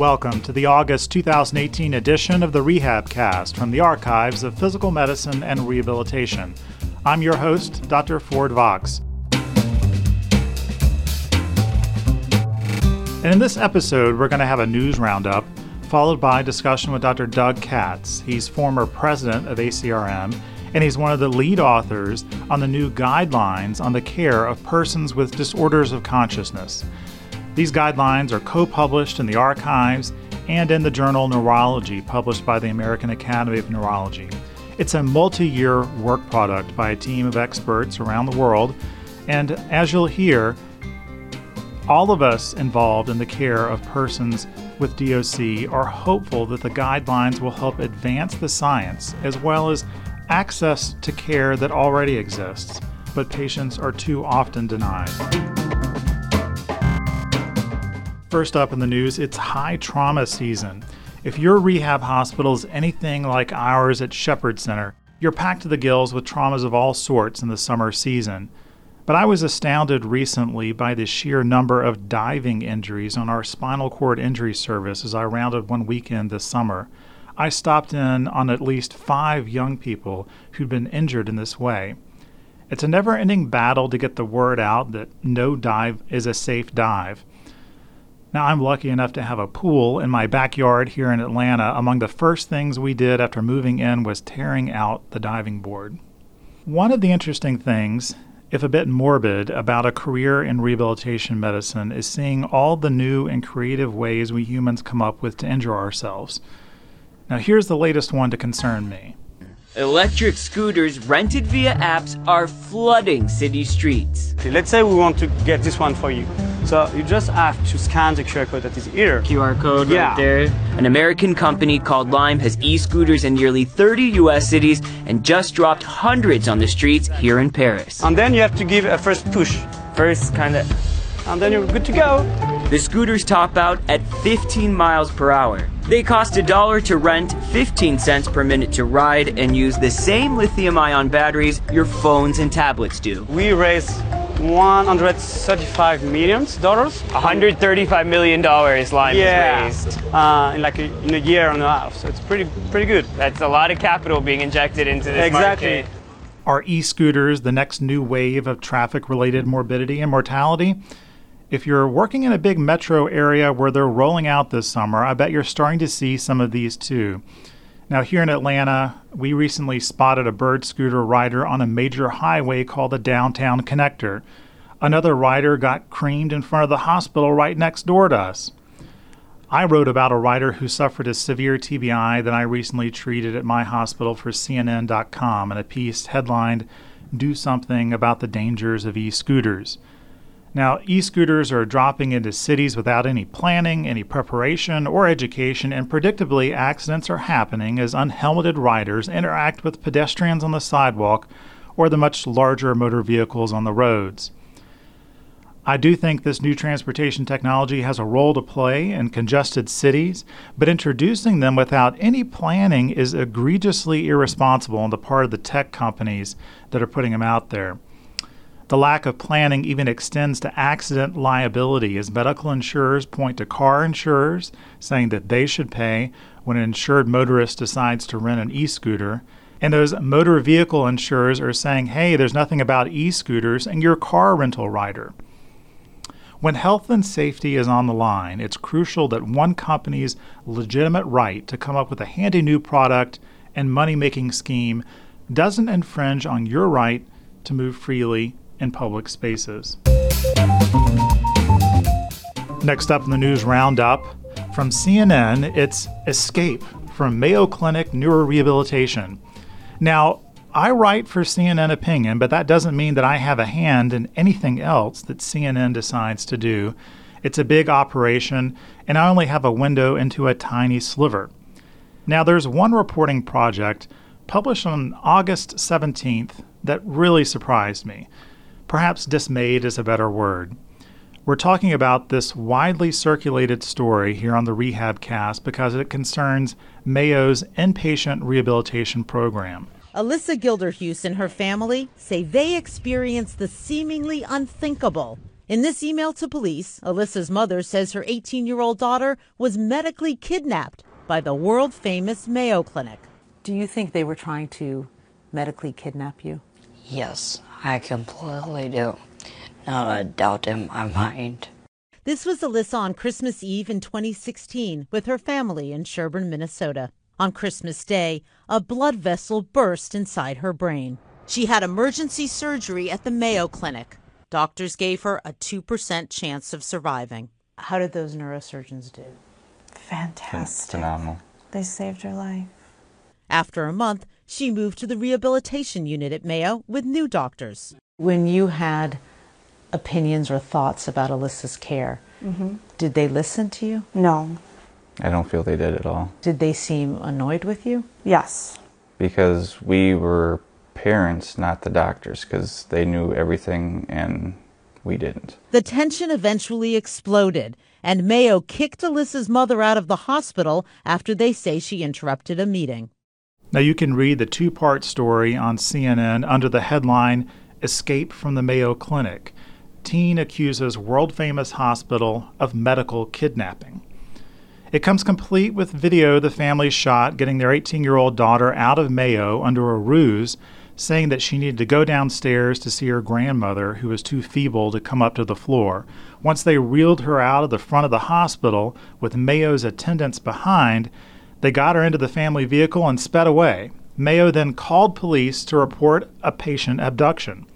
Welcome to the August 2018 edition of the Rehab Cast from the archives of physical medicine and rehabilitation. I'm your host, Dr. Ford Vox. And in this episode, we're going to have a news roundup, followed by a discussion with Dr. Doug Katz. He's former president of ACRM, and he's one of the lead authors on the new guidelines on the care of persons with disorders of consciousness. These guidelines are co published in the archives and in the journal Neurology, published by the American Academy of Neurology. It's a multi year work product by a team of experts around the world, and as you'll hear, all of us involved in the care of persons with DOC are hopeful that the guidelines will help advance the science as well as access to care that already exists, but patients are too often denied. First up in the news, it's high trauma season. If your rehab hospital is anything like ours at Shepherd Center, you're packed to the gills with traumas of all sorts in the summer season. But I was astounded recently by the sheer number of diving injuries on our spinal cord injury service as I rounded one weekend this summer. I stopped in on at least five young people who'd been injured in this way. It's a never ending battle to get the word out that no dive is a safe dive. Now, I'm lucky enough to have a pool in my backyard here in Atlanta. Among the first things we did after moving in was tearing out the diving board. One of the interesting things, if a bit morbid, about a career in rehabilitation medicine is seeing all the new and creative ways we humans come up with to injure ourselves. Now, here's the latest one to concern me. Electric scooters rented via apps are flooding city streets. Let's say we want to get this one for you. So you just have to scan the QR code that is here. QR code Yeah. right there. An American company called Lime has e-scooters in nearly 30 US cities and just dropped hundreds on the streets here in Paris. And then you have to give a first push. First kind of and then you're good to go. The scooters top out at 15 miles per hour. They cost a dollar to rent, 15 cents per minute to ride, and use the same lithium ion batteries your phones and tablets do. We raised 135 million dollars. 135 million dollars Lime Yeah, has raised. uh, in like a, in a year and a half. So it's pretty pretty good. That's a lot of capital being injected into this Exactly. market. Are e scooters the next new wave of traffic related morbidity and mortality? If you're working in a big metro area where they're rolling out this summer, I bet you're starting to see some of these too. Now, here in Atlanta, we recently spotted a bird scooter rider on a major highway called the Downtown Connector. Another rider got creamed in front of the hospital right next door to us. I wrote about a rider who suffered a severe TBI that I recently treated at my hospital for CNN.com in a piece headlined, Do Something About the Dangers of E Scooters. Now, e scooters are dropping into cities without any planning, any preparation, or education, and predictably, accidents are happening as unhelmeted riders interact with pedestrians on the sidewalk or the much larger motor vehicles on the roads. I do think this new transportation technology has a role to play in congested cities, but introducing them without any planning is egregiously irresponsible on the part of the tech companies that are putting them out there. The lack of planning even extends to accident liability, as medical insurers point to car insurers saying that they should pay when an insured motorist decides to rent an e scooter. And those motor vehicle insurers are saying, hey, there's nothing about e scooters and your car rental rider. When health and safety is on the line, it's crucial that one company's legitimate right to come up with a handy new product and money making scheme doesn't infringe on your right to move freely in public spaces. Next up in the news roundup from CNN, it's Escape from Mayo Clinic Neurorehabilitation. Now, I write for CNN Opinion, but that doesn't mean that I have a hand in anything else that CNN decides to do. It's a big operation, and I only have a window into a tiny sliver. Now, there's one reporting project published on August 17th that really surprised me. Perhaps dismayed is a better word. We're talking about this widely circulated story here on the Rehab Cast because it concerns Mayo's inpatient rehabilitation program. Alyssa Gilderhus and her family say they experienced the seemingly unthinkable In this email to police, Alyssa's mother says her 18 year old daughter was medically kidnapped by the world famous Mayo Clinic. Do you think they were trying to medically kidnap you? Yes, I completely do. Not a doubt in my mind. This was Alyssa on Christmas Eve in 2016 with her family in Sherburne, Minnesota. On Christmas Day, a blood vessel burst inside her brain. She had emergency surgery at the Mayo Clinic. Doctors gave her a 2% chance of surviving. How did those neurosurgeons do? Fantastic. Phenomenal. They saved her life. After a month, she moved to the rehabilitation unit at Mayo with new doctors. When you had opinions or thoughts about Alyssa's care, Mm-hmm. did they listen to you? No. I don't feel they did at all Did they seem annoyed with you? Yes. because we were parents, not the doctors, because they knew everything and we didn't. The tension eventually exploded, and Mayo kicked Alyssa's mother out of the hospital after they say she interrupted a meeting. Now, you can read the two part story on CNN under the headline Escape from the Mayo Clinic. Teen accuses world famous hospital of medical kidnapping. It comes complete with video the family shot getting their 18 year old daughter out of Mayo under a ruse, saying that she needed to go downstairs to see her grandmother, who was too feeble to come up to the floor. Once they reeled her out of the front of the hospital with Mayo's attendants behind, they got her into the family vehicle and sped away. Mayo then called police to report a patient abduction.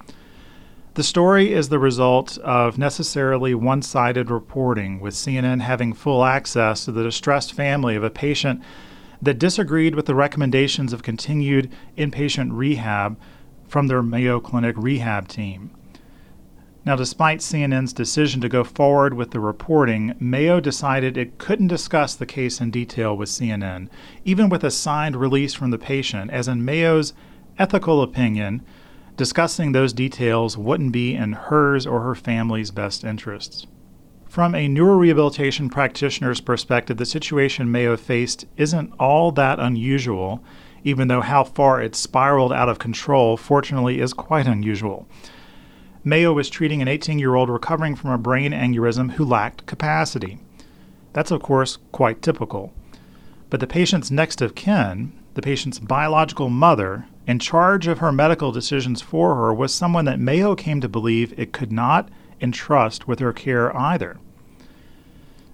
The story is the result of necessarily one sided reporting, with CNN having full access to the distressed family of a patient that disagreed with the recommendations of continued inpatient rehab from their Mayo Clinic rehab team. Now, despite CNN's decision to go forward with the reporting, Mayo decided it couldn't discuss the case in detail with CNN, even with a signed release from the patient, as in Mayo's ethical opinion, discussing those details wouldn't be in hers or her family's best interests. From a neurorehabilitation practitioner's perspective, the situation Mayo faced isn't all that unusual, even though how far it spiraled out of control, fortunately, is quite unusual. Mayo was treating an 18 year old recovering from a brain aneurysm who lacked capacity. That's, of course, quite typical. But the patient's next of kin, the patient's biological mother, in charge of her medical decisions for her, was someone that Mayo came to believe it could not entrust with her care either.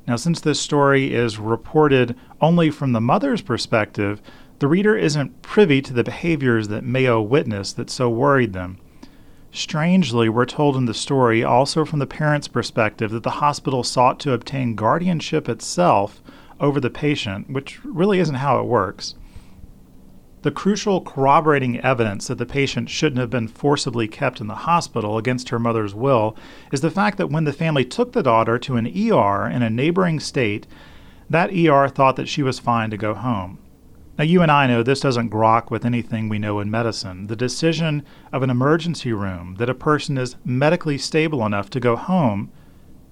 Now, since this story is reported only from the mother's perspective, the reader isn't privy to the behaviors that Mayo witnessed that so worried them. Strangely, we're told in the story, also from the parent's perspective, that the hospital sought to obtain guardianship itself over the patient, which really isn't how it works. The crucial corroborating evidence that the patient shouldn't have been forcibly kept in the hospital against her mother's will is the fact that when the family took the daughter to an ER in a neighboring state, that ER thought that she was fine to go home. Now, you and I know this doesn't grok with anything we know in medicine. The decision of an emergency room that a person is medically stable enough to go home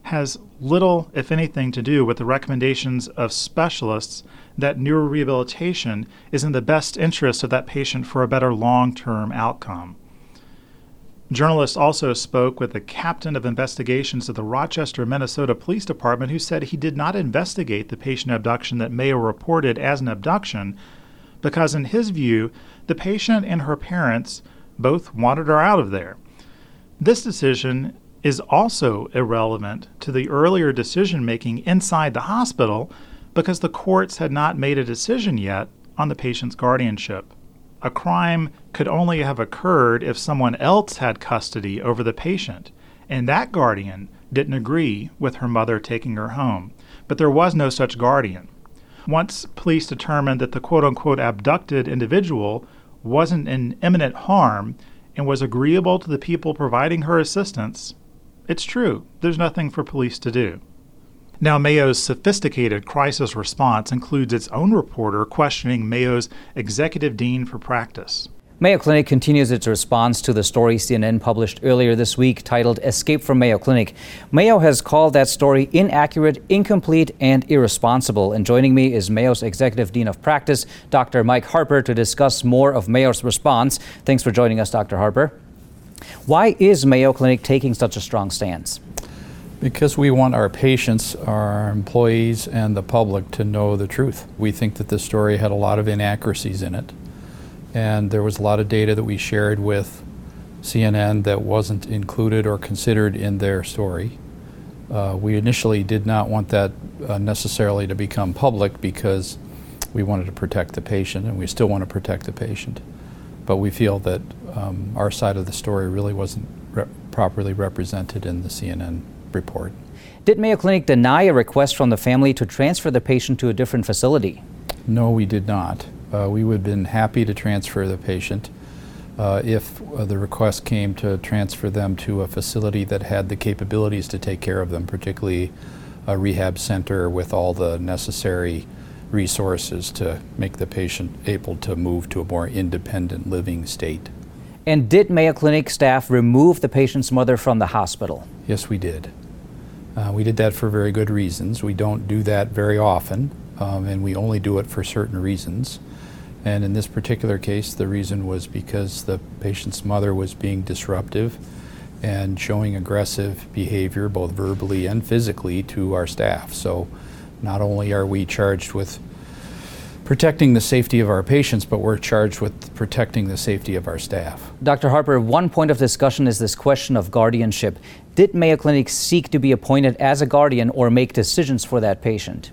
has little, if anything, to do with the recommendations of specialists that neurorehabilitation is in the best interest of that patient for a better long term outcome. Journalists also spoke with the captain of investigations of the Rochester, Minnesota Police Department, who said he did not investigate the patient abduction that Mayo reported as an abduction because, in his view, the patient and her parents both wanted her out of there. This decision is also irrelevant to the earlier decision making inside the hospital because the courts had not made a decision yet on the patient's guardianship. A crime could only have occurred if someone else had custody over the patient, and that guardian didn't agree with her mother taking her home. But there was no such guardian. Once police determined that the quote unquote abducted individual wasn't in imminent harm and was agreeable to the people providing her assistance, it's true, there's nothing for police to do. Now, Mayo's sophisticated crisis response includes its own reporter questioning Mayo's executive dean for practice. Mayo Clinic continues its response to the story CNN published earlier this week titled Escape from Mayo Clinic. Mayo has called that story inaccurate, incomplete, and irresponsible. And joining me is Mayo's Executive Dean of Practice, Dr. Mike Harper, to discuss more of Mayo's response. Thanks for joining us, Dr. Harper. Why is Mayo Clinic taking such a strong stance? Because we want our patients, our employees, and the public to know the truth. We think that this story had a lot of inaccuracies in it, and there was a lot of data that we shared with CNN that wasn't included or considered in their story. Uh, we initially did not want that uh, necessarily to become public because we wanted to protect the patient, and we still want to protect the patient. But we feel that um, our side of the story really wasn't re- properly represented in the CNN report. Did Mayo Clinic deny a request from the family to transfer the patient to a different facility? No, we did not. Uh, we would have been happy to transfer the patient uh, if uh, the request came to transfer them to a facility that had the capabilities to take care of them, particularly a rehab center with all the necessary resources to make the patient able to move to a more independent living state. And did Mayo Clinic staff remove the patient's mother from the hospital? Yes, we did. Uh, we did that for very good reasons. We don't do that very often, um, and we only do it for certain reasons. And in this particular case, the reason was because the patient's mother was being disruptive and showing aggressive behavior, both verbally and physically, to our staff. So not only are we charged with protecting the safety of our patients, but we're charged with protecting the safety of our staff. Dr. Harper, one point of discussion is this question of guardianship. Did Mayo Clinic seek to be appointed as a guardian or make decisions for that patient?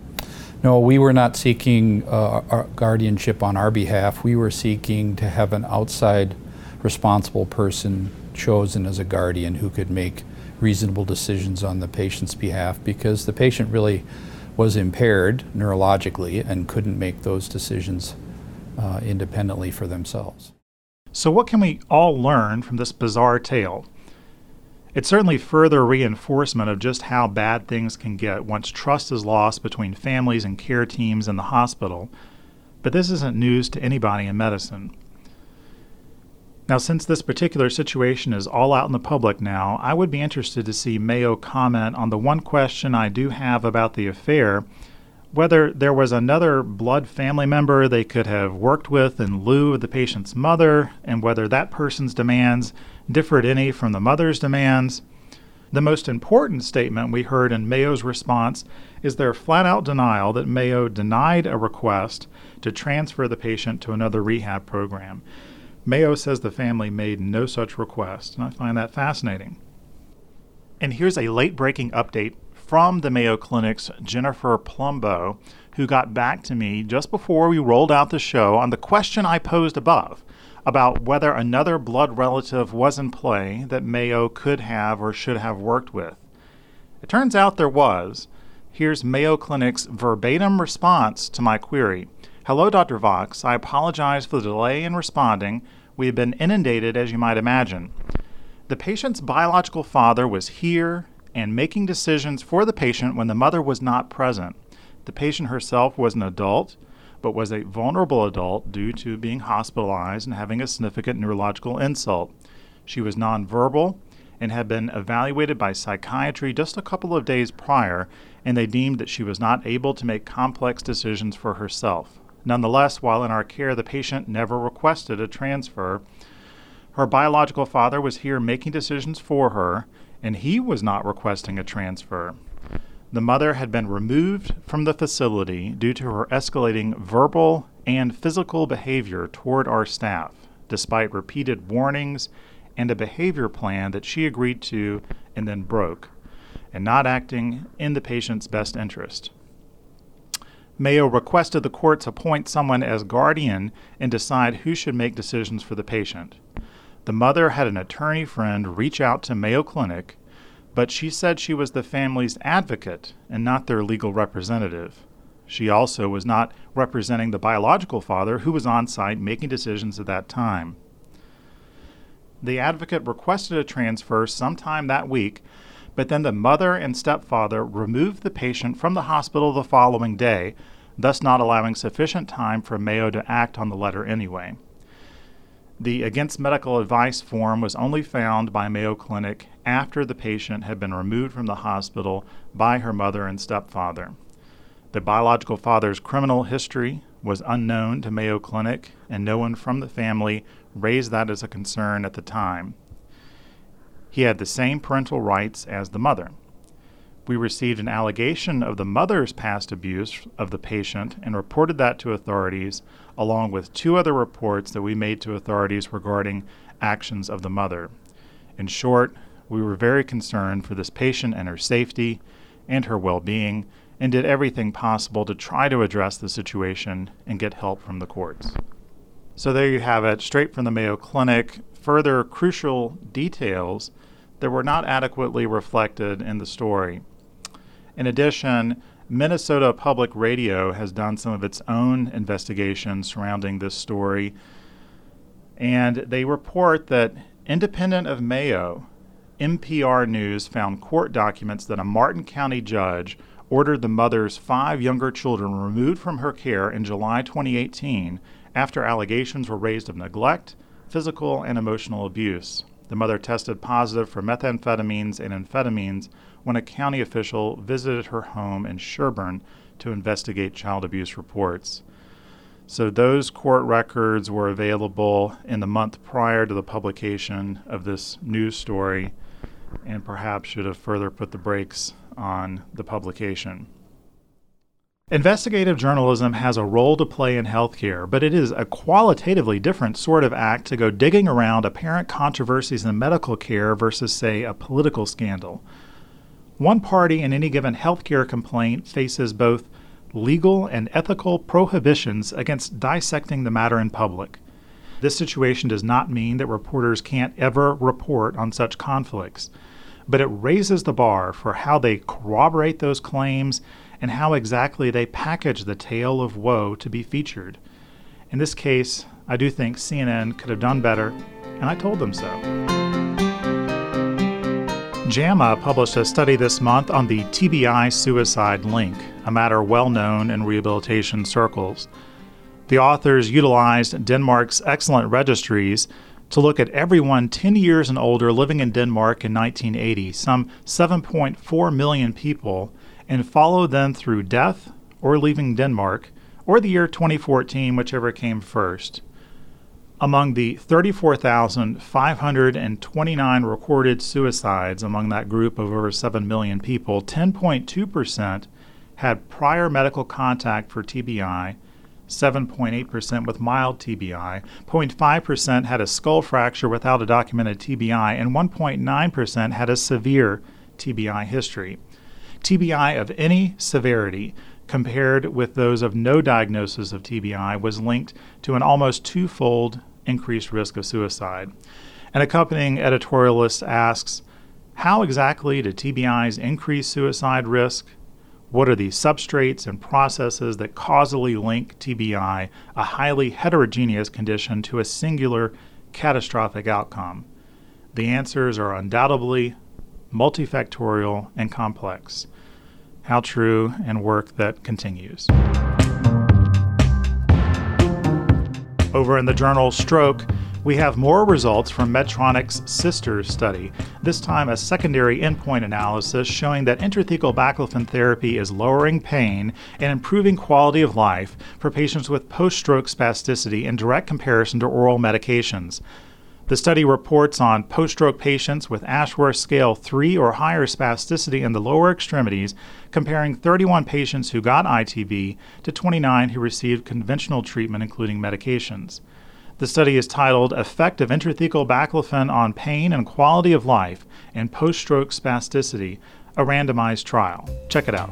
No, we were not seeking uh, guardianship on our behalf. We were seeking to have an outside responsible person chosen as a guardian who could make reasonable decisions on the patient's behalf because the patient really was impaired neurologically and couldn't make those decisions uh, independently for themselves. So, what can we all learn from this bizarre tale? It's certainly further reinforcement of just how bad things can get once trust is lost between families and care teams in the hospital. But this isn't news to anybody in medicine. Now, since this particular situation is all out in the public now, I would be interested to see Mayo comment on the one question I do have about the affair whether there was another blood family member they could have worked with in lieu of the patient's mother, and whether that person's demands differed any from the mother's demands. The most important statement we heard in Mayo's response is their flat out denial that Mayo denied a request to transfer the patient to another rehab program. Mayo says the family made no such request, and I find that fascinating. And here's a late breaking update from the Mayo Clinic's Jennifer Plumbo, who got back to me just before we rolled out the show on the question I posed above about whether another blood relative was in play that Mayo could have or should have worked with. It turns out there was. Here's Mayo Clinic's verbatim response to my query. Hello, Dr. Vox. I apologize for the delay in responding. We have been inundated, as you might imagine. The patient's biological father was here and making decisions for the patient when the mother was not present. The patient herself was an adult, but was a vulnerable adult due to being hospitalized and having a significant neurological insult. She was nonverbal and had been evaluated by psychiatry just a couple of days prior, and they deemed that she was not able to make complex decisions for herself. Nonetheless, while in our care, the patient never requested a transfer. Her biological father was here making decisions for her, and he was not requesting a transfer. The mother had been removed from the facility due to her escalating verbal and physical behavior toward our staff, despite repeated warnings and a behavior plan that she agreed to and then broke, and not acting in the patient's best interest. Mayo requested the courts appoint someone as guardian and decide who should make decisions for the patient. The mother had an attorney friend reach out to Mayo Clinic, but she said she was the family's advocate and not their legal representative. She also was not representing the biological father who was on site making decisions at that time. The advocate requested a transfer sometime that week, but then the mother and stepfather removed the patient from the hospital the following day, thus not allowing sufficient time for Mayo to act on the letter anyway. The Against Medical Advice form was only found by Mayo Clinic after the patient had been removed from the hospital by her mother and stepfather. The biological father's criminal history was unknown to Mayo Clinic, and no one from the family raised that as a concern at the time. He had the same parental rights as the mother. We received an allegation of the mother's past abuse of the patient and reported that to authorities, along with two other reports that we made to authorities regarding actions of the mother. In short, we were very concerned for this patient and her safety and her well being and did everything possible to try to address the situation and get help from the courts. So there you have it, straight from the Mayo Clinic. Further crucial details that were not adequately reflected in the story. In addition, Minnesota Public Radio has done some of its own investigation surrounding this story, and they report that, independent of Mayo, MPR News found court documents that a Martin County judge ordered the mother's five younger children removed from her care in July 2018 after allegations were raised of neglect, physical, and emotional abuse. The mother tested positive for methamphetamines and amphetamines when a county official visited her home in Sherburne to investigate child abuse reports. So, those court records were available in the month prior to the publication of this news story and perhaps should have further put the brakes on the publication. Investigative journalism has a role to play in healthcare, but it is a qualitatively different sort of act to go digging around apparent controversies in medical care versus, say, a political scandal. One party in any given healthcare complaint faces both legal and ethical prohibitions against dissecting the matter in public. This situation does not mean that reporters can't ever report on such conflicts, but it raises the bar for how they corroborate those claims and how exactly they package the tale of woe to be featured. In this case, I do think CNN could have done better, and I told them so. JAMA published a study this month on the TBI suicide link, a matter well known in rehabilitation circles. The authors utilized Denmark's excellent registries to look at everyone 10 years and older living in Denmark in 1980, some 7.4 million people, and follow them through death or leaving Denmark or the year 2014, whichever came first. Among the 34,529 recorded suicides among that group of over 7 million people, 10.2% had prior medical contact for TBI, 7.8% with mild TBI, 0.5% had a skull fracture without a documented TBI, and 1.9% had a severe TBI history. TBI of any severity compared with those of no diagnosis of TBI was linked to an almost twofold increased risk of suicide. An accompanying editorialist asks How exactly do TBIs increase suicide risk? What are the substrates and processes that causally link TBI, a highly heterogeneous condition, to a singular catastrophic outcome? The answers are undoubtedly multifactorial and complex. How true and work that continues. Over in the journal Stroke, we have more results from Medtronic's sister study, this time a secondary endpoint analysis showing that intrathecal baclofen therapy is lowering pain and improving quality of life for patients with post stroke spasticity in direct comparison to oral medications. The study reports on post stroke patients with Ashworth Scale 3 or higher spasticity in the lower extremities, comparing 31 patients who got ITB to 29 who received conventional treatment, including medications. The study is titled Effect of Intrathecal Baclofen on Pain and Quality of Life in Post Stroke Spasticity, a randomized trial. Check it out.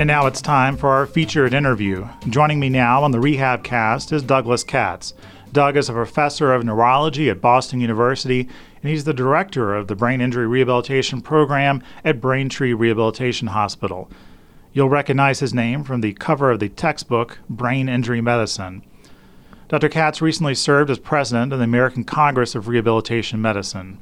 And now it's time for our featured interview. Joining me now on the Rehab Cast is Douglas Katz. Doug is a professor of neurology at Boston University, and he's the director of the Brain Injury Rehabilitation Program at Braintree Rehabilitation Hospital. You'll recognize his name from the cover of the textbook Brain Injury Medicine. Dr. Katz recently served as president of the American Congress of Rehabilitation Medicine.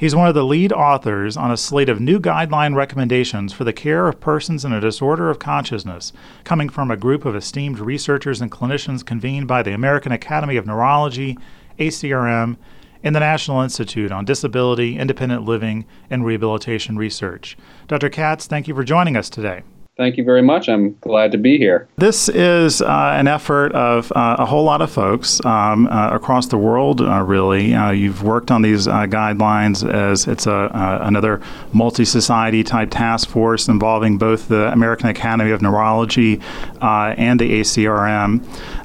He's one of the lead authors on a slate of new guideline recommendations for the care of persons in a disorder of consciousness, coming from a group of esteemed researchers and clinicians convened by the American Academy of Neurology, ACRM, and the National Institute on Disability, Independent Living, and Rehabilitation Research. Dr. Katz, thank you for joining us today. Thank you very much. I'm glad to be here. This is uh, an effort of uh, a whole lot of folks um, uh, across the world, uh, really. Uh, you've worked on these uh, guidelines as it's a, another multi society type task force involving both the American Academy of Neurology and the ACRM.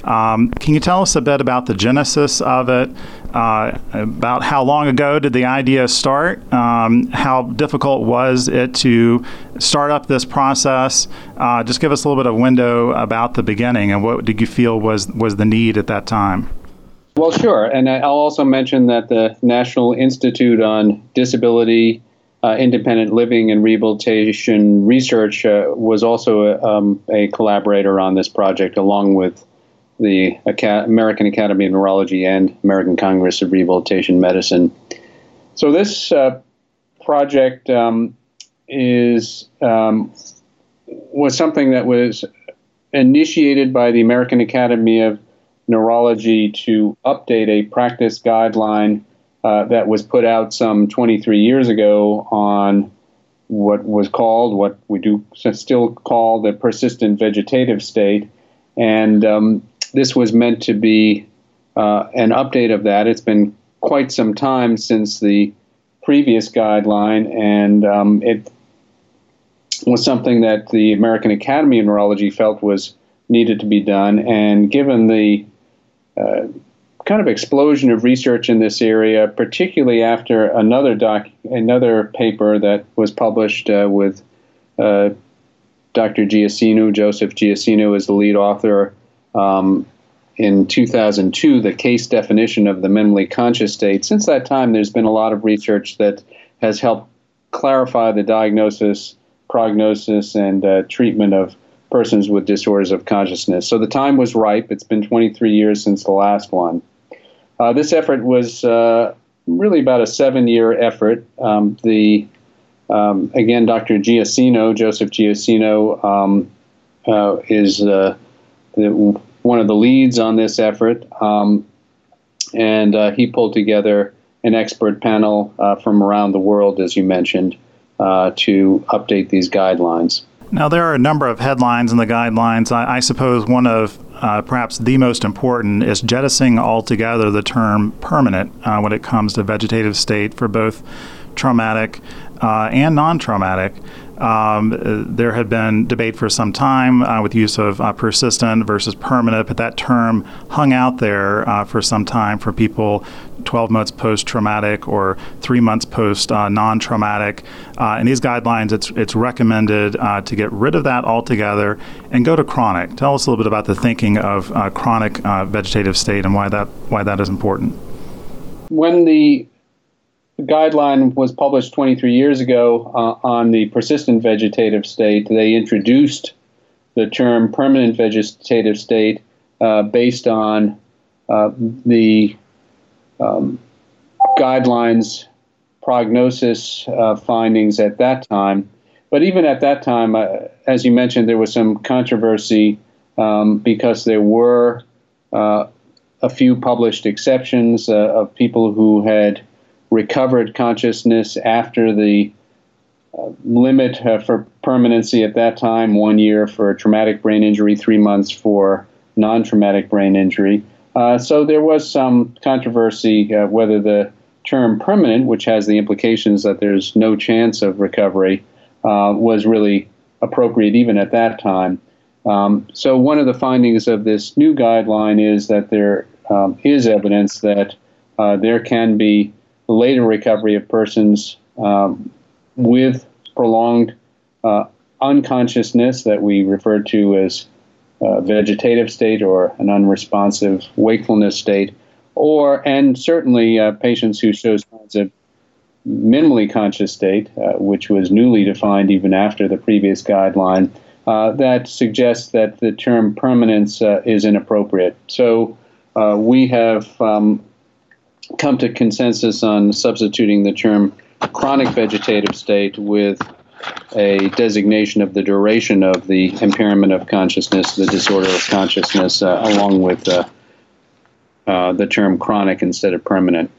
Um, can you tell us a bit about the genesis of it? Uh, about how long ago did the idea start? Um, how difficult was it to start up this process? Uh, just give us a little bit of window about the beginning and what did you feel was was the need at that time? Well, sure, and I'll also mention that the National Institute on Disability. Uh, independent living and rehabilitation research uh, was also a, um, a collaborator on this project, along with the American Academy of Neurology and American Congress of Rehabilitation Medicine. So this uh, project um, is um, was something that was initiated by the American Academy of Neurology to update a practice guideline uh, that was put out some 23 years ago on what was called, what we do still call the persistent vegetative state. And um, this was meant to be uh, an update of that. It's been quite some time since the previous guideline, and um, it was something that the American Academy of Neurology felt was needed to be done. And given the uh, kind of explosion of research in this area, particularly after another doc, another paper that was published uh, with uh, Dr. Giacino, Joseph Giacino, is the lead author um, in 2002 the case definition of the minimally conscious state. Since that time, there's been a lot of research that has helped clarify the diagnosis, prognosis, and uh, treatment of persons with disorders of consciousness. So the time was ripe. It's been 23 years since the last one. Uh, this effort was uh, really about a seven year effort. Um, the um, again, Dr. Giacino, Joseph Giacino, um, uh, is uh, the, one of the leads on this effort, um, and uh, he pulled together an expert panel uh, from around the world, as you mentioned, uh, to update these guidelines. Now, there are a number of headlines in the guidelines. I, I suppose one of uh, perhaps the most important is jettisoning altogether the term permanent uh, when it comes to vegetative state for both traumatic uh, and non traumatic. Um, there had been debate for some time uh, with use of uh, persistent versus permanent, but that term hung out there uh, for some time for people 12 months post traumatic or three months post uh, non traumatic. Uh, in these guidelines, it's, it's recommended uh, to get rid of that altogether and go to chronic. Tell us a little bit about the thinking of chronic vegetative state and why that, why that is important. When the guideline was published 23 years ago uh, on the persistent vegetative state. They introduced the term permanent vegetative state uh, based on uh, the um, guidelines prognosis uh, findings at that time. But even at that time, uh, as you mentioned, there was some controversy um, because there were uh, a few published exceptions of people who had recovered consciousness after the uh, limit uh, for permanency at that time one year for traumatic brain injury, three months for non traumatic brain injury. Uh, so there was some controversy uh, whether the term permanent, which has the implications that there's no chance of recovery, uh, was really appropriate even at that time. Um, so one of the findings of this new guideline is that there um, is evidence that uh, there can be later recovery of persons um, with prolonged uh, unconsciousness that we refer to as uh, vegetative state or an unresponsive wakefulness state, or and certainly uh, patients who show signs of minimally conscious state, uh, which was newly defined even after the previous guideline, uh, that suggests that the term permanence is inappropriate. So we have um, come to consensus on substituting the term chronic vegetative state with a designation of the duration of the impairment of consciousness, the disorder of consciousness, uh, along with uh, uh, the term chronic instead of permanent.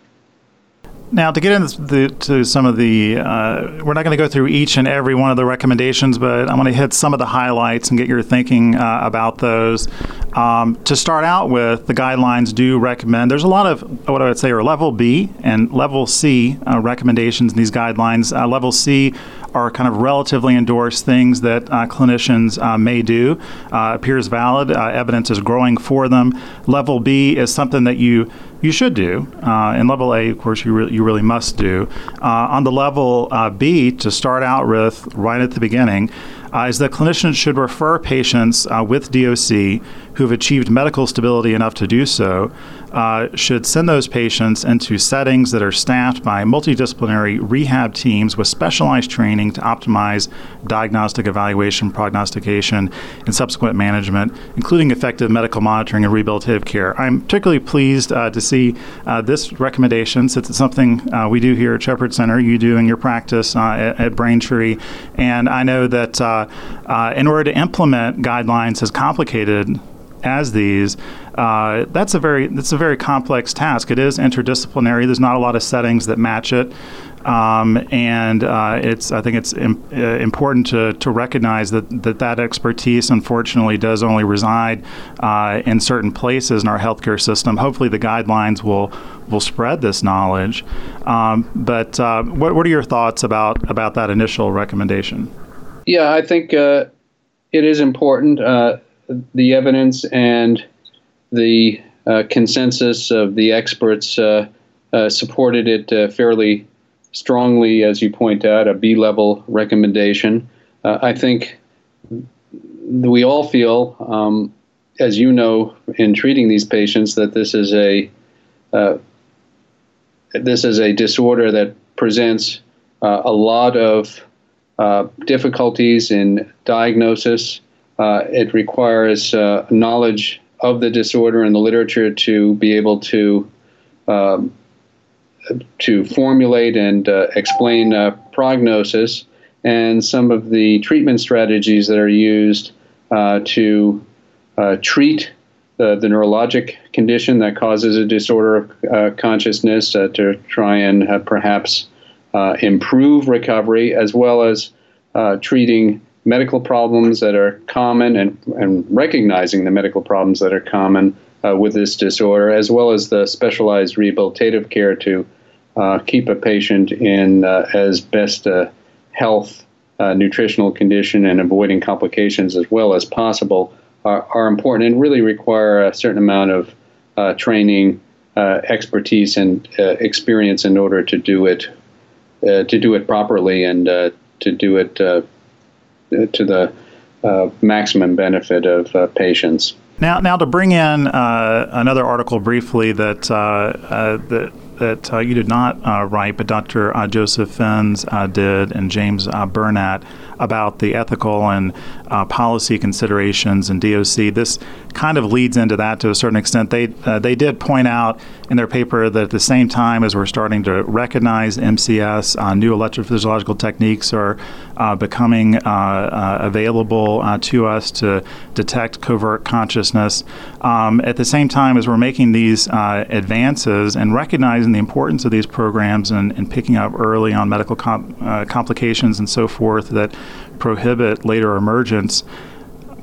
Now, to get into the, to some of the, uh, we're not going to go through each and every one of the recommendations, but I'm going to hit some of the highlights and get your thinking uh, about those. Um, to start out with, the guidelines do recommend, there's a lot of what I would say are level B and level C uh, recommendations in these guidelines. Uh, level C are kind of relatively endorsed things that uh, clinicians uh, may do. Appears valid. Evidence is growing for them. Level B is something that you you should do. Uh, and level A, of course, you, re- you really must do. Uh, on the level uh, B, to start out with right at the beginning, uh, is that clinicians should refer patients uh, with DOC who have achieved medical stability enough to do so, uh, should send those patients into settings that are staffed by multidisciplinary rehab teams with specialized training to optimize diagnostic evaluation, prognostication, and subsequent management, including effective medical monitoring and rehabilitative care. I'm particularly pleased uh, to see uh, this recommendation since it's something uh, we do here at Shepherd Center, you do in your practice uh, at, at, Braintree. And I know that in order to implement guidelines as complicated as these, uh, that's a very that's a very complex task. It is interdisciplinary. There's not a lot of settings that match it. Um, and uh, it's I think it's Im- uh, important to, to recognize that, that that expertise unfortunately does only reside uh, in certain places in our healthcare system. Hopefully, the guidelines will will spread this knowledge. Um, but uh, what what are your thoughts about about that initial recommendation? Yeah, I think uh, it is important. The evidence and the uh, consensus of the experts uh, uh, supported it uh, fairly strongly, as you point out, a B level recommendation. Uh, I think we all feel, um, as you know, in treating these patients, that this is a this is a disorder that presents a lot of difficulties in diagnosis. It requires knowledge of the disorder and the literature to be able to um, to formulate and uh, explain uh, prognosis and some of the treatment strategies that are used uh, to uh, treat the, the, neurologic condition that causes a disorder of uh, consciousness uh, to try and perhaps improve recovery as well as treating medical problems that are common and, and recognizing the medical problems that are common uh, with this disorder, as well as the specialized rehabilitative care to uh, keep a patient in uh, as best health, uh, nutritional condition, and avoiding complications as well as possible are, are important and really require a certain amount of uh, training, uh, expertise, and experience in order to do it to do it properly and to do it to the uh, maximum benefit of uh, patients. Now, now to bring in uh, another article briefly that uh, uh, that that uh, you did not write, but Dr. Joseph Fins did, and James Bernat about the ethical and uh, policy considerations in DOC. This kind of leads into that to a certain extent. They uh, they did point out in their paper that at the same time as we're starting to recognize MCS, uh, new electrophysiological techniques are uh, becoming uh, uh, available to us to detect covert consciousness. Um, at the same time as we're making these advances and recognizing the importance of these programs and, and picking up early on medical com- complications and so forth, that prohibit later emergence,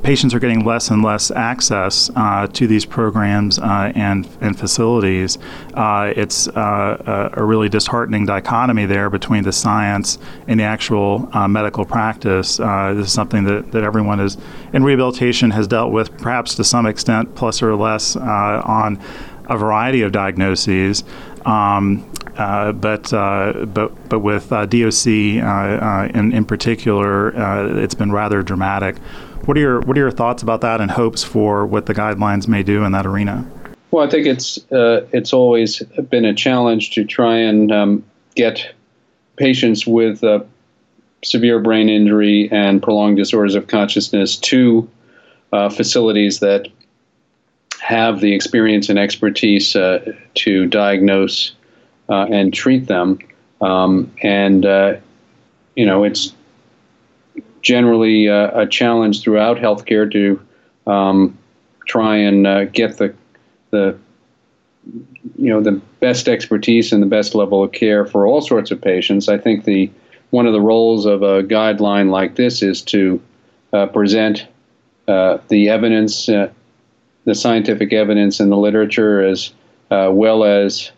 patients are getting less and less access uh, to these programs uh, and, and facilities. Uh, it's uh, a really disheartening dichotomy there between the science and the actual uh, medical practice. Uh, this is something that, that everyone is in rehabilitation has dealt with, perhaps to some extent, plus or less, on a variety of diagnoses. Um, uh, but uh, but but with uh, DOC uh, in in particular, it's been rather dramatic. What are your what are your thoughts about that and hopes for what the guidelines may do in that arena? Well, I think it's it's always been a challenge to try and um, get patients with severe brain injury and prolonged disorders of consciousness to uh, facilities that have the experience and expertise uh, to diagnose uh, and treat them. Um, and, uh, you know, it's generally uh, a challenge throughout healthcare to um, try and uh, get the, the you know the best expertise and the best level of care for all sorts of patients. I think the one of the roles of a guideline like this is to uh, present uh, the evidence, the scientific evidence in the literature, as well as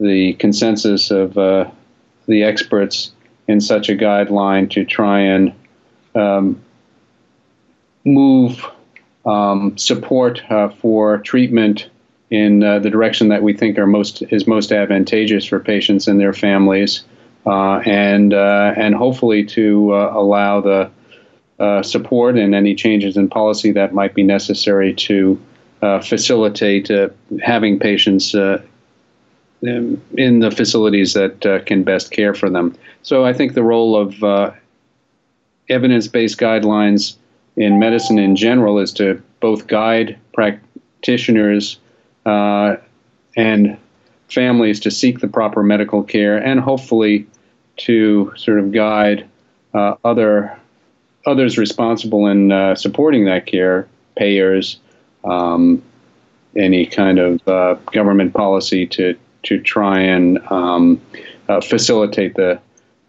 the consensus of uh, the experts in such a guideline to try and um, move um, support uh, for treatment in uh, the direction that we think are most is most advantageous for patients and their families, uh, and uh, and hopefully to uh, allow the support and any changes in policy that might be necessary to facilitate having patients in the facilities that can best care for them. So I think the role of evidence-based guidelines in medicine in general is to both guide practitioners uh, and families to seek the proper medical care and hopefully to sort of guide uh, other others responsible in uh, supporting that care, payers, um, any kind of uh, government policy to to try and um, uh, facilitate the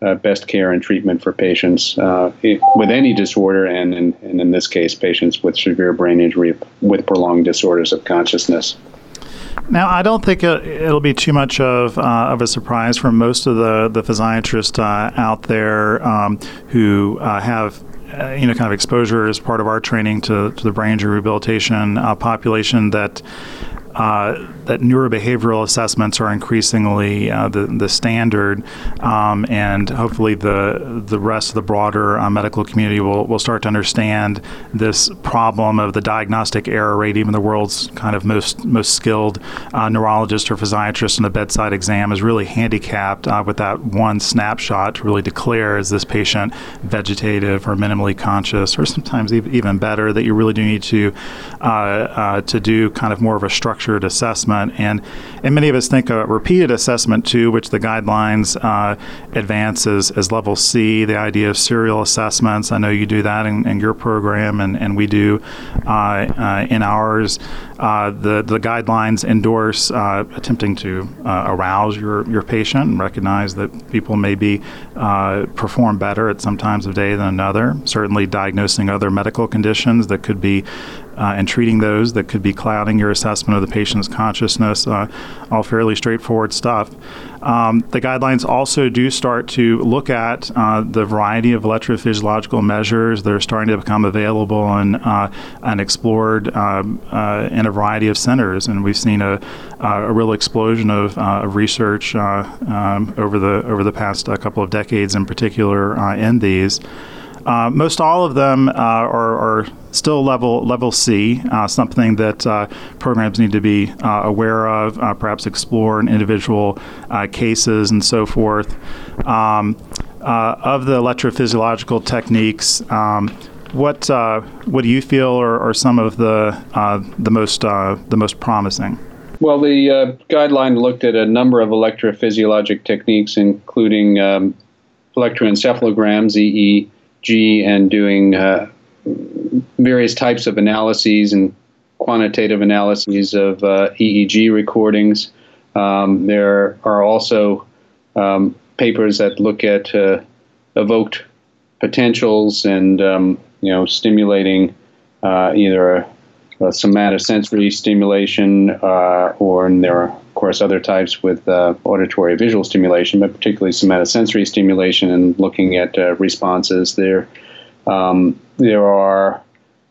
uh, best care and treatment for patients uh, with any disorder, and in, and in this case, patients with severe brain injury with prolonged disorders of consciousness. Now, I don't think it, will be too much of, uh, of a surprise for most of the, the physiatrists uh, out there um, who uh, have uh, you know, kind of exposure as part of our training to, to the brain injury rehabilitation uh, population that uh, that neurobehavioral assessments are increasingly uh, the the standard, um, and hopefully the the rest of the broader uh, medical community will, will start to understand this problem of the diagnostic error rate. Even the world's kind of most most skilled uh, neurologist or physiatrist in the bedside exam is really handicapped uh, with that one snapshot to really declare is this patient vegetative or minimally conscious, or sometimes even better that you really do need to to do kind of more of a structured assessment and and many of us think a repeated assessment too, which the guidelines uh, advances as level C. The idea of serial assessments. I know you do that in, in your program, and, and we do uh, uh, in ours. Uh, the the guidelines endorse uh, attempting to arouse your your patient and recognize that people may be perform better at some times of day than another. Certainly, diagnosing other medical conditions that could be uh, and treating those that could be clouding your assessment of the patient's consciousness. Uh, all fairly straightforward stuff. Um, the guidelines also do start to look at uh, the variety of electrophysiological measures that are starting to become available and, uh, and explored um, uh, in a variety of centers. And we've seen a, a real explosion of, uh, research um, over, the, over the past couple of decades, in particular, in these. Uh, most all of them uh, are, are, still level level C, uh, something that uh, programs need to be uh, aware of, uh, perhaps explore in individual cases and so forth. Um, of the electrophysiological techniques, um, what what do you feel are, are some of the the most the most promising? Well, the guideline looked at a number of electrophysiologic techniques, including um, electroencephalograms, EE G and doing uh, various types of analyses and quantitative analyses of uh, EEG recordings. Um, there are also um, papers that look at uh, evoked potentials and um, you know stimulating uh, either a, a somatosensory stimulation uh, or there are of course other types with uh, auditory visual stimulation, but particularly somatosensory stimulation and looking at uh, responses there. Um, there are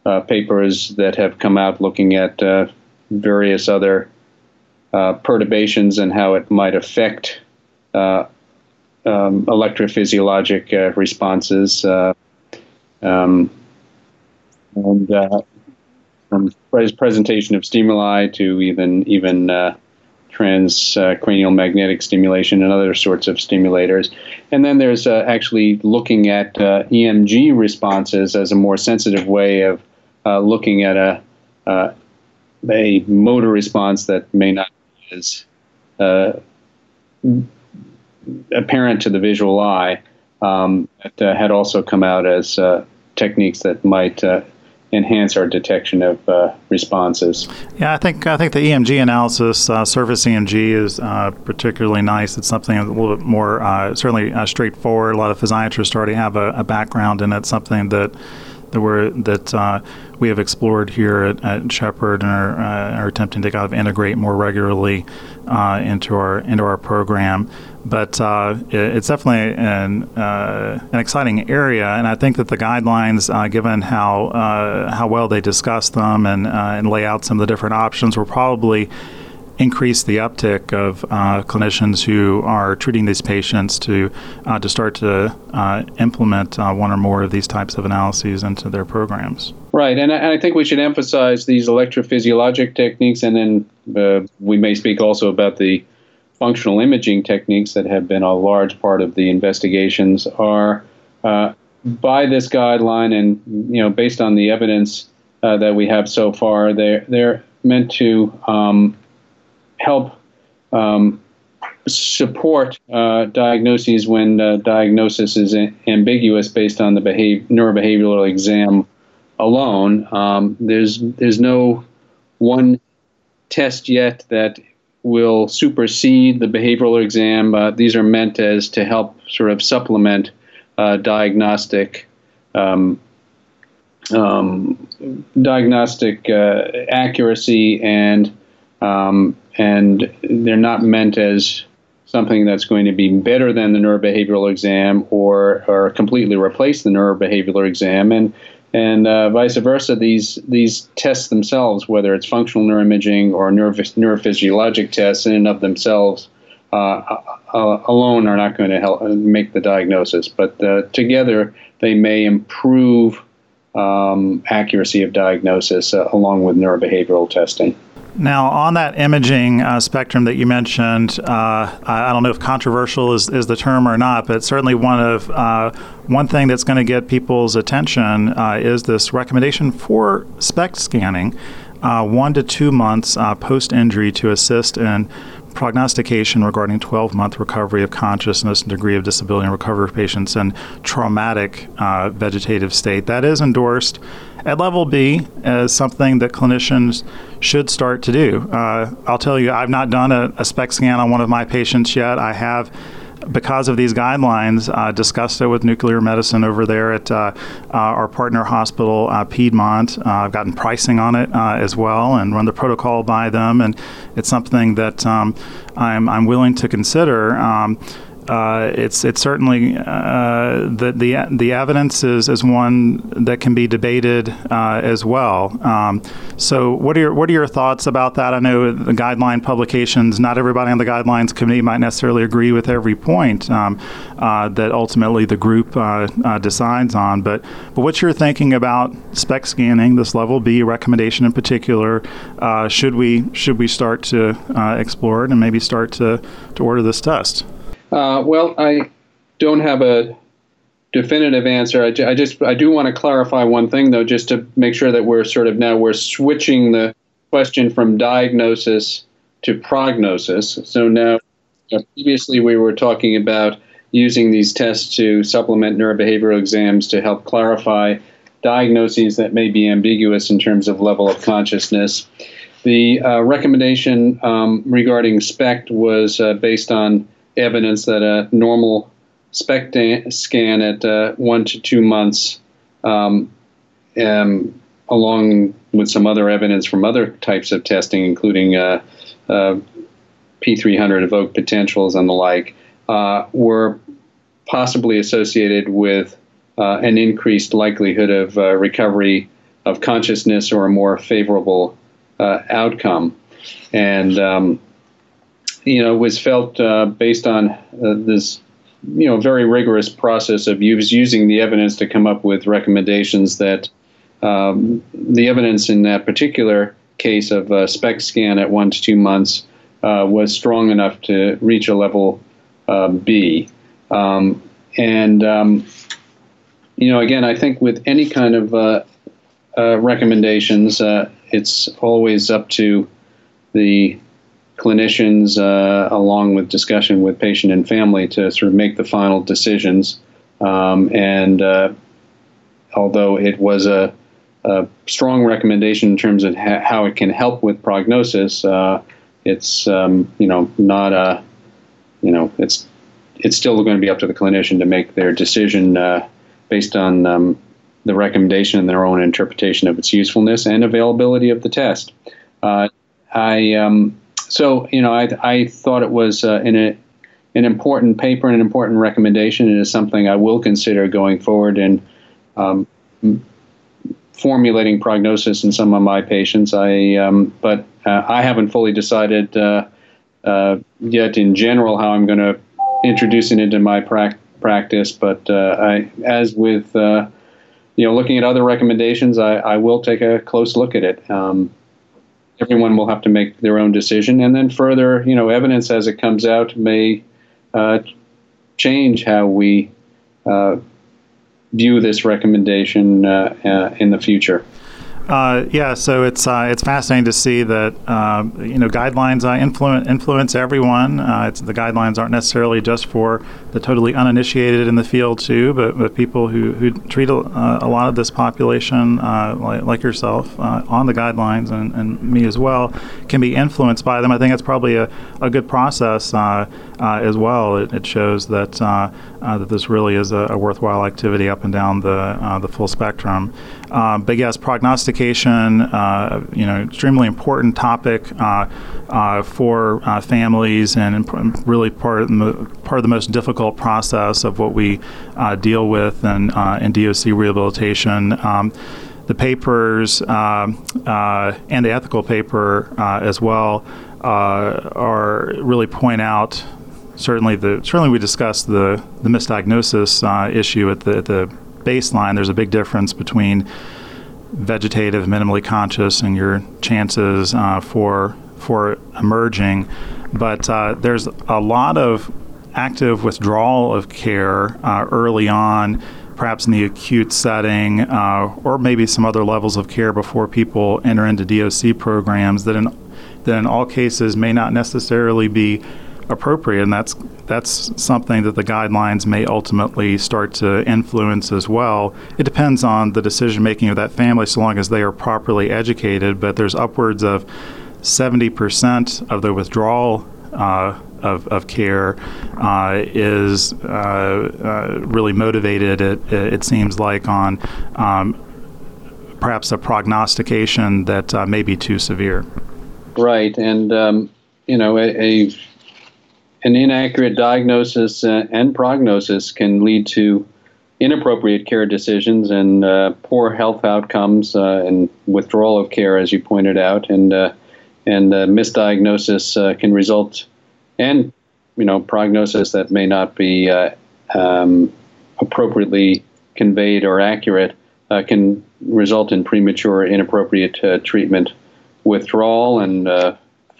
uh, papers that have come out looking at uh, various other uh, perturbations and how it might affect uh, um, electrophysiologic responses. Um, and from presentation of stimuli to even even uh, transcranial magnetic stimulation and other sorts of stimulators. And then there's uh, actually looking at uh, EMG responses as a more sensitive way of uh, looking at a uh, a motor response that may not be as uh, apparent to the visual eye. Um, that had also come out as techniques that might enhance our detection of uh, responses. Yeah, I think I think the EMG analysis, uh, surface EMG, is uh, particularly nice. It's something a little bit more uh, certainly uh, straightforward. A lot of physiatrists already have a, a background in it. Something that that we're that uh, we have explored here at, at Shepherd and are, are, attempting to kind of integrate more regularly into our into our program but uh, it's definitely an, uh, an exciting area, and I think that the guidelines, uh, given how uh, how well they discuss them and uh, and lay out some of the different options, will probably increase the uptick of uh, clinicians who are treating these patients to to start to implement one or more of these types of analyses into their programs. Right, and I, and I think we should emphasize these electrophysiologic techniques, and then we may speak also about the functional imaging techniques that have been a large part of the investigations are uh, by this guideline and you know based on the evidence uh, that we have so far they're they're meant to um, help um, support uh, diagnoses when diagnosis is ambiguous based on the behavior, neurobehavioral exam alone. Um, there's there's no one test yet that will supersede the behavioral exam. Uh, these are meant as to help sort of supplement uh, diagnostic um, um, diagnostic uh, accuracy and um, and they're not meant as something that's going to be better than the neurobehavioral exam or or completely replace the neurobehavioral exam and and uh, vice versa. These these tests themselves, whether it's functional neuroimaging or neurophysiologic tests, in and of themselves uh, uh, uh, alone are not going to help make the diagnosis. But uh, together, they may improve um, accuracy of diagnosis uh, along with neurobehavioral testing. Now, on that imaging uh, spectrum that you mentioned, uh, I, don't know if controversial is, is the term or not, but certainly one of uh, one thing that's going to get people's attention uh, is this recommendation for SPECT scanning, uh, one to two months uh, post injury to assist in prognostication regarding 12 month recovery of consciousness and degree of disability in recovery of patients in traumatic vegetative state. That is endorsed at level B as something that clinicians should start to do. Uh, I'll tell you, I've not done a, a, SPECT scan on one of my patients yet. I have. Because of these guidelines, uh, discussed it with nuclear medicine over there at uh, uh our partner hospital, uh, Piedmont. Uh, I've gotten pricing on it as well and run the protocol by them, and it's something that um, I'm, I'm willing to consider. Um, uh, it's it's certainly uh, the the the evidence is, is one that can be debated uh, as well. Um, so, what are your what are your thoughts about that? I know the guideline publications. Not everybody on the guidelines committee might necessarily agree with every point um, uh, that ultimately the group uh, uh, decides on. But but what's your thinking about SPECT scanning? This level B recommendation in particular. should we should we start to explore it and maybe start to to order this test? Uh, well, I don't have a definitive answer. I, I just I do want to clarify one thing though, just to make sure that we're sort of now we're switching the question from diagnosis to prognosis. So now, uh, previously we were talking about using these tests to supplement neurobehavioral exams to help clarify diagnoses that may be ambiguous in terms of level of consciousness. The uh, recommendation um, regarding SPECT was uh, based on evidence that a normal SPECT scan at uh, one to two months, um, um, along with some other evidence from other types of testing, including uh, uh, P300 evoked potentials and the like, uh, were possibly associated with uh, an increased likelihood of uh, recovery of consciousness or a more favorable outcome. And um, you know, was felt uh, based on uh, this, you know, very rigorous process of using the evidence to come up with recommendations that um, the evidence in that particular case of a SPECT scan at one to two months uh, was strong enough to reach a level uh, B. Um, and, um, you know, again, I think with any kind of uh, uh, recommendations, it's always up to the clinicians, uh, along with discussion with patient and family, to sort of make the final decisions. Um, and uh, although it was a a strong recommendation in terms of ha- how it can help with prognosis. Uh, it's um, you know not a you know it's it's still going to be up to the clinician to make their decision uh, based on um, the recommendation and their own interpretation of its usefulness and availability of the test. Uh, I um, so you know I, I thought it was uh, an an important paper and an important recommendation. It is something I will consider going forward in um, formulating prognosis in some of my patients. I um, but uh, I haven't fully decided uh, uh, yet in general how I'm going to introduce it into my pra- practice. But uh, I, as with uh, you know, looking at other recommendations, I, I, will take a close look at it. Um, everyone will have to make their own decision, and then further, you know, evidence as it comes out may uh, change how we view this recommendation uh, uh, in the future. Uh, yeah, so it's uh, it's fascinating to see that uh, you know guidelines uh, influence influence everyone. the guidelines aren't necessarily just for the totally uninitiated in the field too, but, but people who, who treat a, a lot of this population, like, like, yourself, on the guidelines and, and me as well, can be influenced by them. I think that's probably a, a good process as well. It, it shows that that this really is a, a, worthwhile activity up and down the the full spectrum. Um, but yes, prognostication, uh, you know, extremely important topic uh, uh, for uh, families and really part of, the, part of the most difficult process of what we uh, deal with in, uh, in DOC rehabilitation. Um, the papers um, and the ethical paper as well are really point out certainly the certainly we discussed the the misdiagnosis uh, issue at the, at the baseline, there's a big difference between vegetative, minimally conscious, and your chances uh, for for emerging. But uh, there's a lot of active withdrawal of care uh, early on, perhaps in the acute setting, uh, or maybe some other levels of care before people enter into DOC programs that in that in all cases may not necessarily be appropriate, and that's that's something that the guidelines may ultimately start to influence as well. It depends on the decision making of that family, so long as they are properly educated. But there's upwards of 70% of the withdrawal uh, of, of care uh, is uh, uh really motivated, it, it, seems like, on um, perhaps a prognostication that uh, may be too severe. Right. And, um, you know, a, a an inaccurate diagnosis uh, and prognosis can lead to inappropriate care decisions and uh, poor health outcomes uh, and withdrawal of care, as you pointed out, and and misdiagnosis can result, and you know prognosis that may not be um, appropriately conveyed or accurate can result in premature, inappropriate treatment, withdrawal, and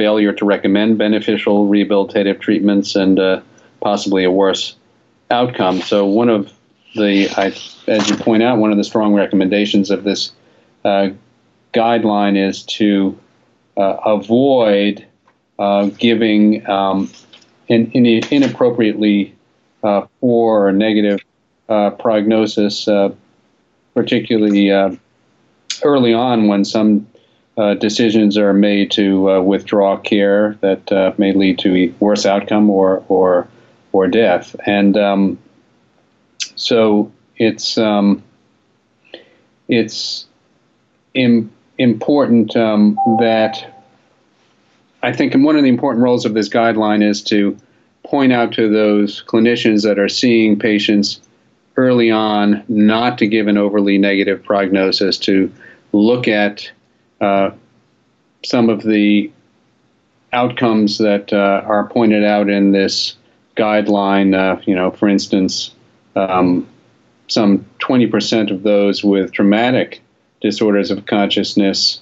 failure to recommend beneficial rehabilitative treatments and uh, possibly a worse outcome. So one of the, I, as you point out, one of the strong recommendations of this uh, guideline is to uh, avoid uh, giving um, in, in inappropriately uh, poor or negative uh, prognosis, particularly early on when some uh, decisions are made to uh, withdraw care that uh, may lead to a worse outcome or or or death. And um, so it's um, it's Im- important um, that I think one of the important roles of this guideline is to point out to those clinicians that are seeing patients early on not to give an overly negative prognosis to look at uh, some of the outcomes that uh, are pointed out in this guideline. Uh, you know, for instance, um, some 20% of those with traumatic disorders of consciousness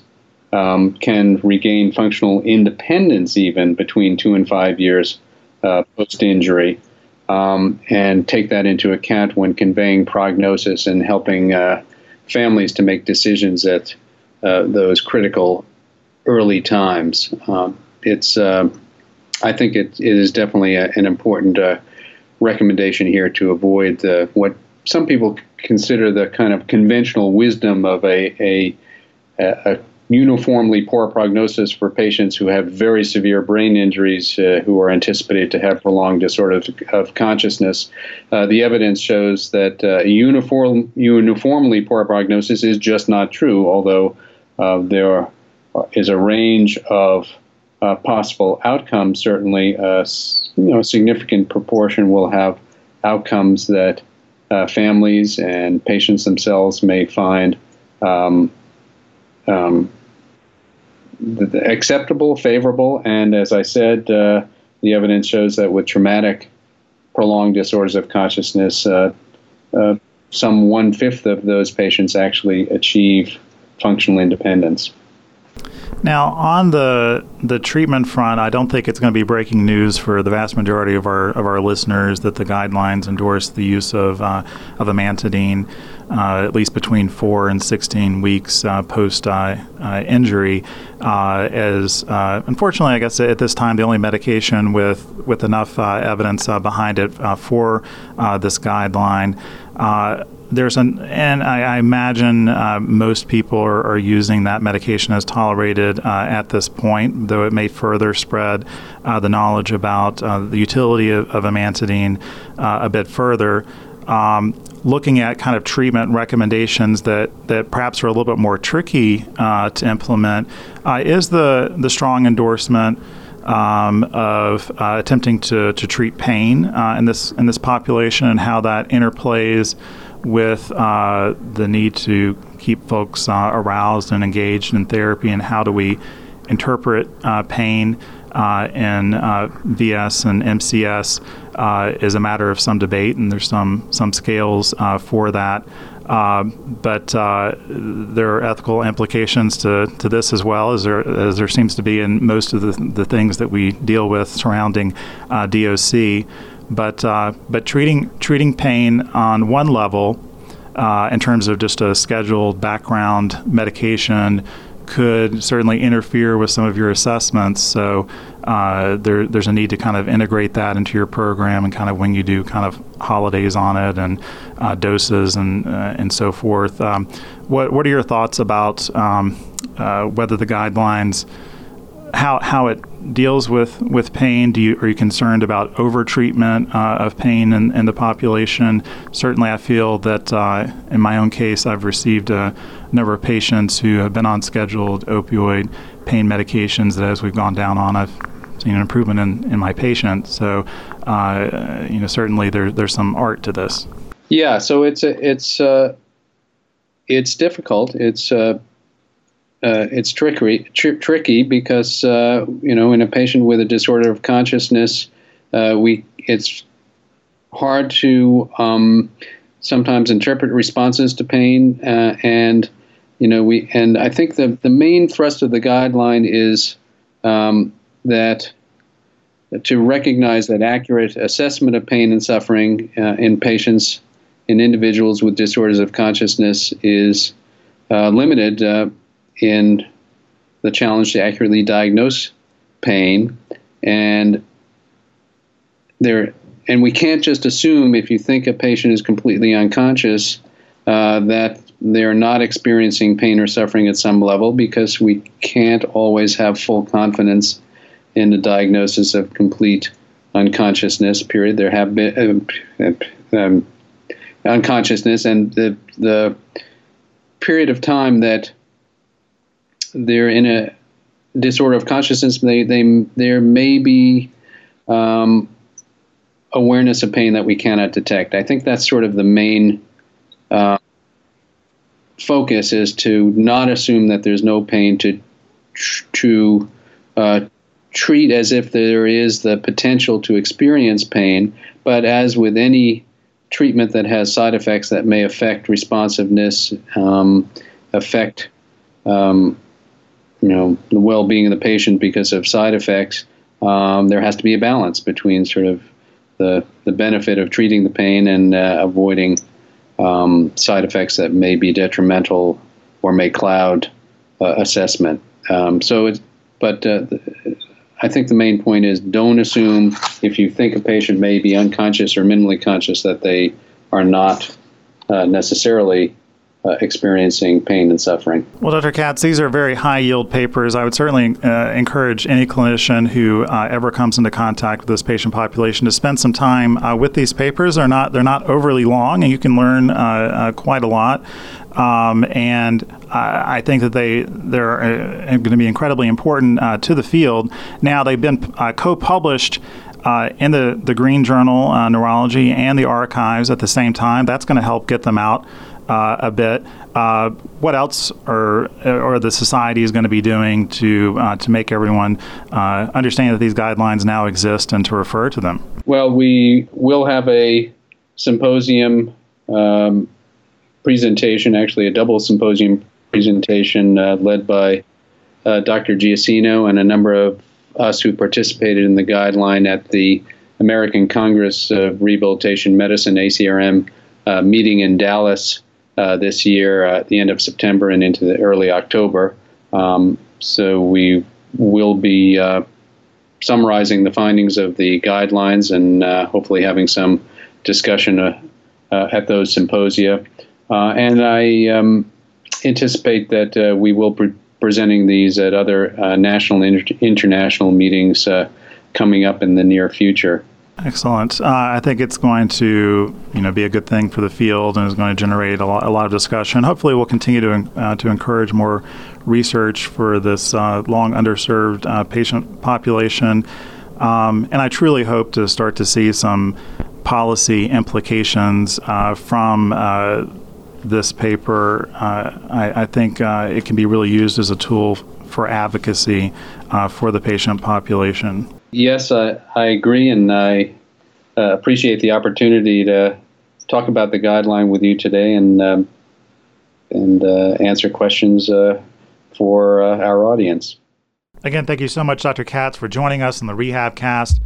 um, can regain functional independence even between two and five years uh, post injury. Um, and take that into account when conveying prognosis and helping uh, families to make decisions at uh, those critical early times. Um, it's, uh, I think it, it is definitely a, an important uh, recommendation here to avoid the, what some people consider the kind of conventional wisdom of a, a, a uniformly poor prognosis for patients who have very severe brain injuries uh, who are anticipated to have prolonged disorder of consciousness. Uh, the evidence shows that uh, uniform, uniformly poor prognosis is just not true, although uh, there is a range of uh, possible outcomes. Certainly, a you know, significant proportion will have outcomes that uh, families and patients themselves may find um, um, acceptable, favorable, and as I said, uh, the evidence shows that with traumatic, prolonged disorders of consciousness, uh, uh, some one fifth of those patients actually achieve functional independence. Now, on the the treatment front, I don't think it's going to be breaking news for the vast majority of our of our listeners that the guidelines endorse the use of uh, of amantadine. Uh, at least between four and 16 weeks uh, post uh, uh injury, uh, as unfortunately, I guess at this time, the only medication with, with enough evidence behind it for this guideline there's an, and I, I imagine uh, most people are, are, using that medication as tolerated uh, at this point, though it may further spread uh, the knowledge about uh, the utility of, of amantadine uh, a bit further. Um, looking at kind of treatment recommendations that, that perhaps are a little bit more tricky uh, to implement is the, the strong endorsement um, of uh, attempting to, to treat pain uh, in this in this population and how that interplays with uh, the need to keep folks uh, aroused and engaged in therapy, and how do we interpret uh, pain uh, in uh, VS and MCS uh, is a matter of some debate, and there's some some scales for that. but there are ethical implications to, to this as well, as there as there seems to be in most of the, the things that we deal with surrounding DOC. But uh, but treating treating pain on one level, uh, in terms of just a scheduled background medication, could certainly interfere with some of your assessments. So uh, there, there's a need to kind of integrate that into your program and kind of when you do kind of holidays on it and uh, doses and uh, and so forth. Um, what what are your thoughts about um, uh, whether the guidelines how how it deals with, with pain? Do you are you concerned about over treatment uh, of pain in, in, the population? Certainly, I feel that uh, in my own case, I've received a number of patients who have been on scheduled opioid pain medications that, as we've gone down on, I've seen an improvement in, in my patient. So, uh, you know, certainly there, there's some art to this. Yeah, so it's a, it's uh, it's difficult. It's uh, it's trickery, tr- tricky because uh, you know in a patient with a disorder of consciousness, uh, we it's hard to um, sometimes interpret responses to pain, uh, and you know we and I think the the main thrust of the guideline is um, that to recognize that accurate assessment of pain and suffering uh, in patients in individuals with disorders of consciousness is uh, limited in the challenge to accurately diagnose pain. And there and we can't just assume if you think a patient is completely unconscious uh, that they're not experiencing pain or suffering at some level because we can't always have full confidence in the diagnosis of complete unconsciousness period. There have been uh, um, unconsciousness and the the period of time that they're in a disorder of consciousness. They, they, there may be um, awareness of pain that we cannot detect. I think that's sort of the main uh, focus is to not assume that there's no pain to to uh, treat as if there is the potential to experience pain, but as with any treatment that has side effects that may affect responsiveness, um, affect um, you know the well-being of the patient because of side effects, um, there has to be a balance between sort of the the benefit of treating the pain and uh, avoiding um, side effects that may be detrimental or may cloud uh, assessment. Um, so, it's, but uh, I think the main point is don't assume if you think a patient may be unconscious or minimally conscious that they are not uh, necessarily uh, experiencing pain and suffering. Well, Dr. Katz, these are very high yield papers. I would certainly uh, encourage any clinician who uh, ever comes into contact with this patient population to spend some time uh, with these papers. They're not they're not overly long, and you can learn uh, uh, quite a lot. Um, and I think that they they're going to be incredibly important to the field. Now they've been co-published. Uh, in the, the Green Journal, uh, Neurology, and the archives at the same time. That's going to help get them out uh, a bit. Uh, what else are or the society is going to be doing to uh, to make everyone uh, understand that these guidelines now exist and to refer to them? Well, we will have a symposium um, presentation, actually a double symposium presentation uh, led by uh, Dr. Giacino and a number of us who participated in the guideline at the American Congress of Rehabilitation Medicine (ACRM) meeting in Dallas this year uh, at the end of September and into the early October. Um, so we will be uh, summarizing the findings of the guidelines and uh, hopefully having some discussion uh, at those symposia. and I um, anticipate that we will be presenting these at other national and inter- international meetings coming up in the near future. Excellent. Uh, I think it's going to, you know, be a good thing for the field and is going to generate a lot, a lot of discussion. Hopefully, we'll continue to uh, to encourage more research for this uh, long underserved uh, patient population. Um, and I truly hope to start to see some policy implications uh, from uh, this paper. I, I, think it can be really used as a tool for advocacy for the patient population. Yes, I, I agree, and I uh, appreciate the opportunity to talk about the guideline with you today and um, and uh, answer questions uh, for uh, our audience. Again, thank you so much, Dr. Katz, for joining us on the Rehab Cast.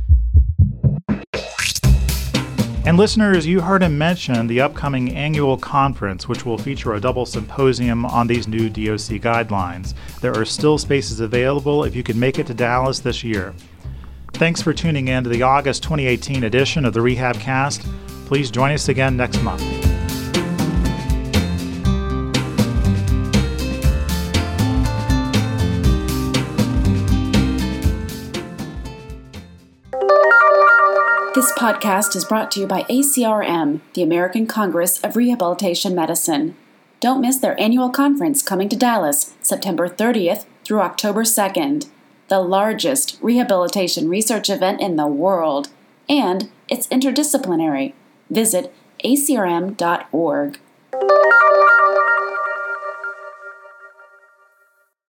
And listeners, you heard him mention the upcoming annual conference, which will feature a double symposium on these new DOC guidelines. There are still spaces available if you can make it to Dallas this year. Thanks for tuning in to the August 2018 edition of the Rehab Cast. Please join us again next month. This podcast is brought to you by ACRM, the American Congress of Rehabilitation Medicine. Don't miss their annual conference coming to Dallas September 30th through October 2nd the largest rehabilitation research event in the world, and it's interdisciplinary. Visit acrm.org.